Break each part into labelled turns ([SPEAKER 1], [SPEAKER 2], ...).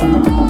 [SPEAKER 1] Thank you.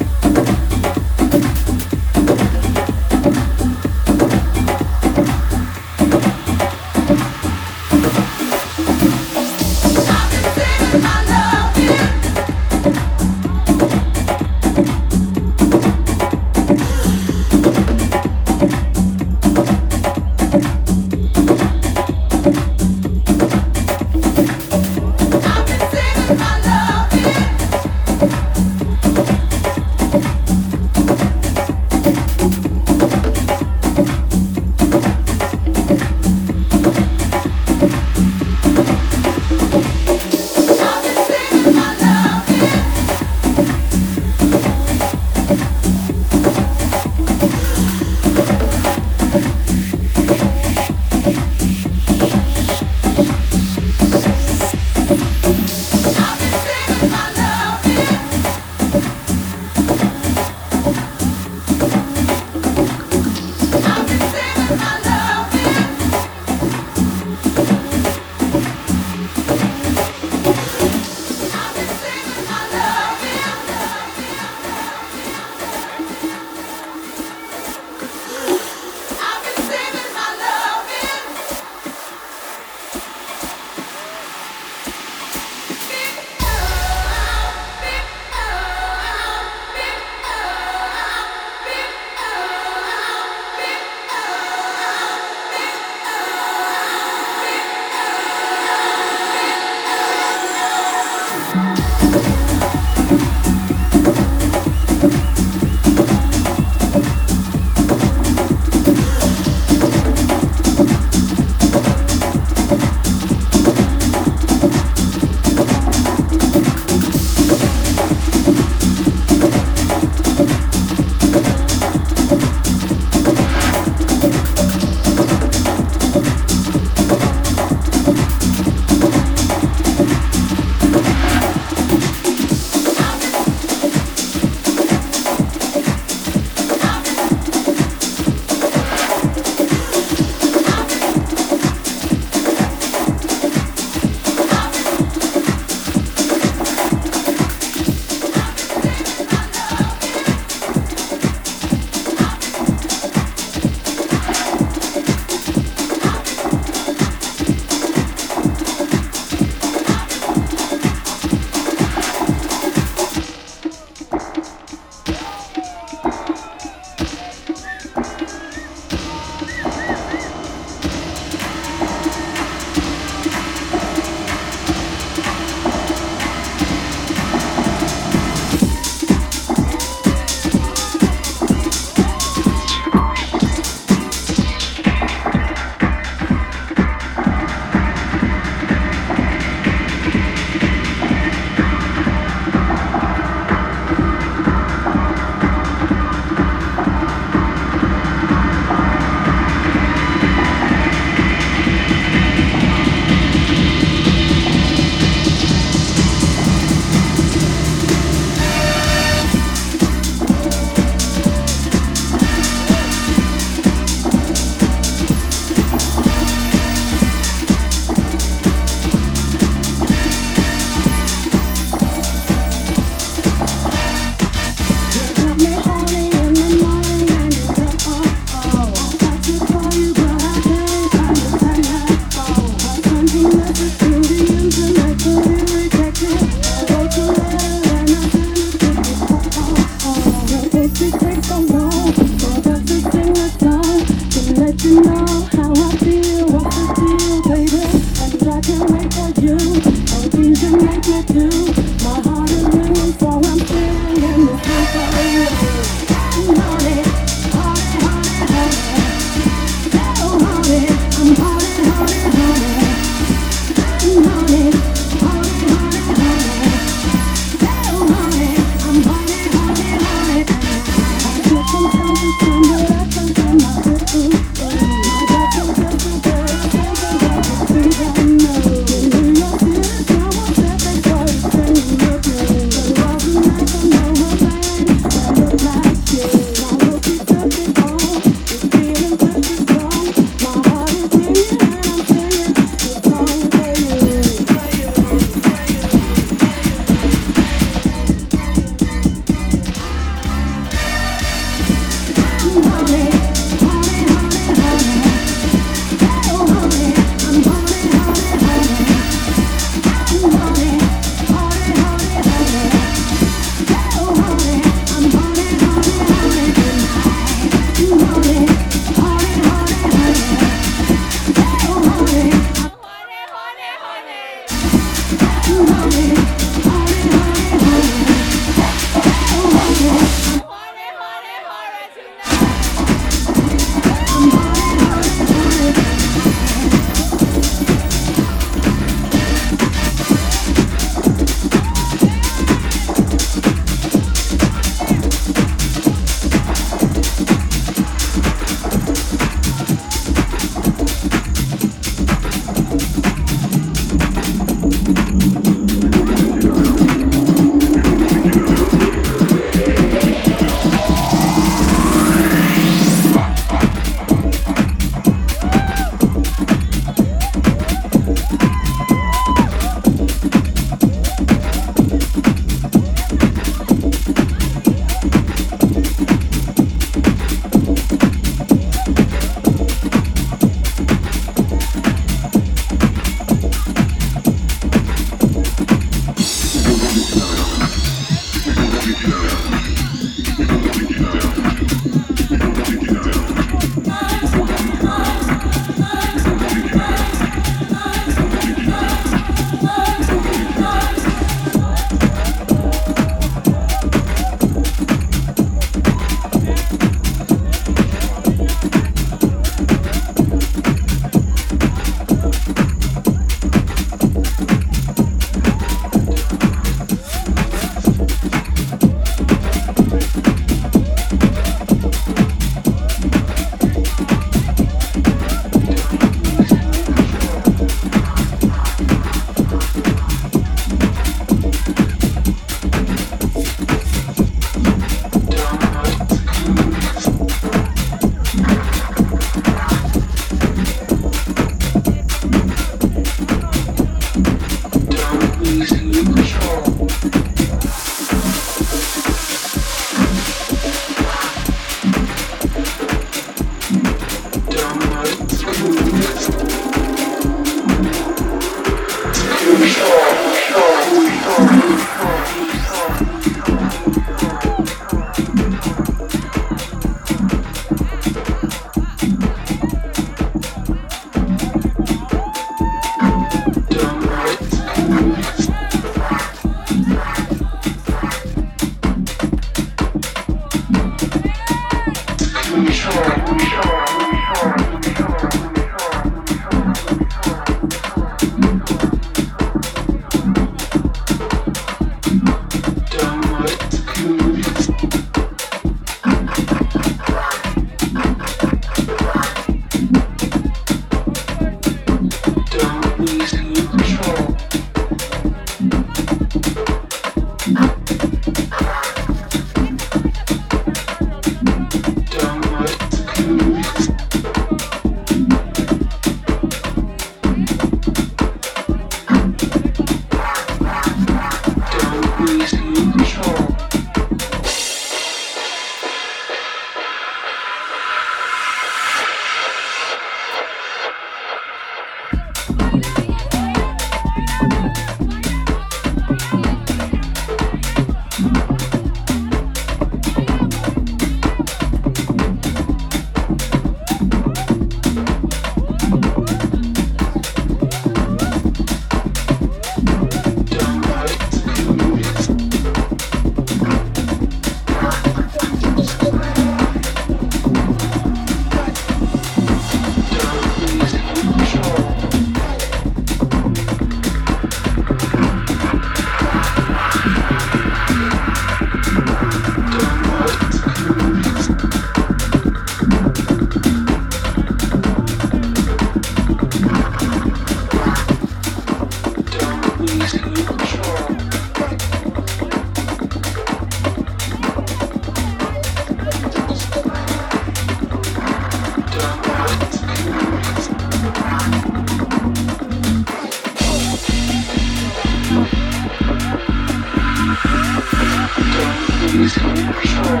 [SPEAKER 1] Don't lose control.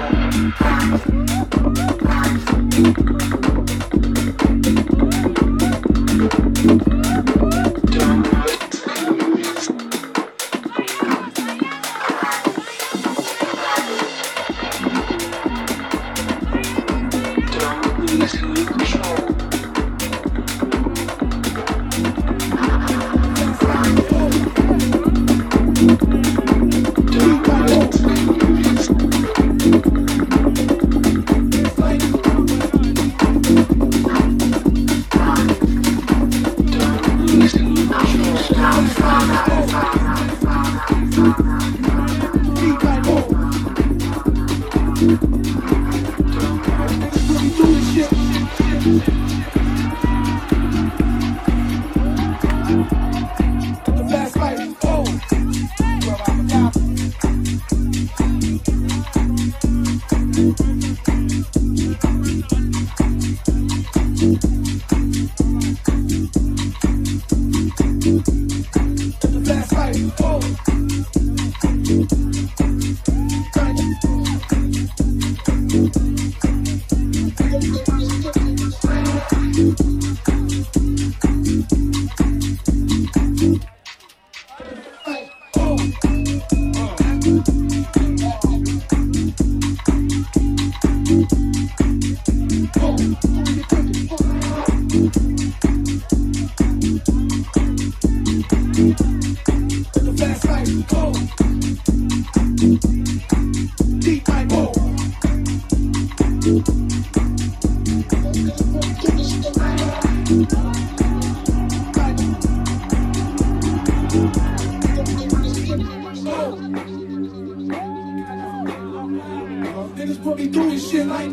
[SPEAKER 1] niggas put me through this shit like.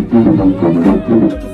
[SPEAKER 1] The The fast life, go.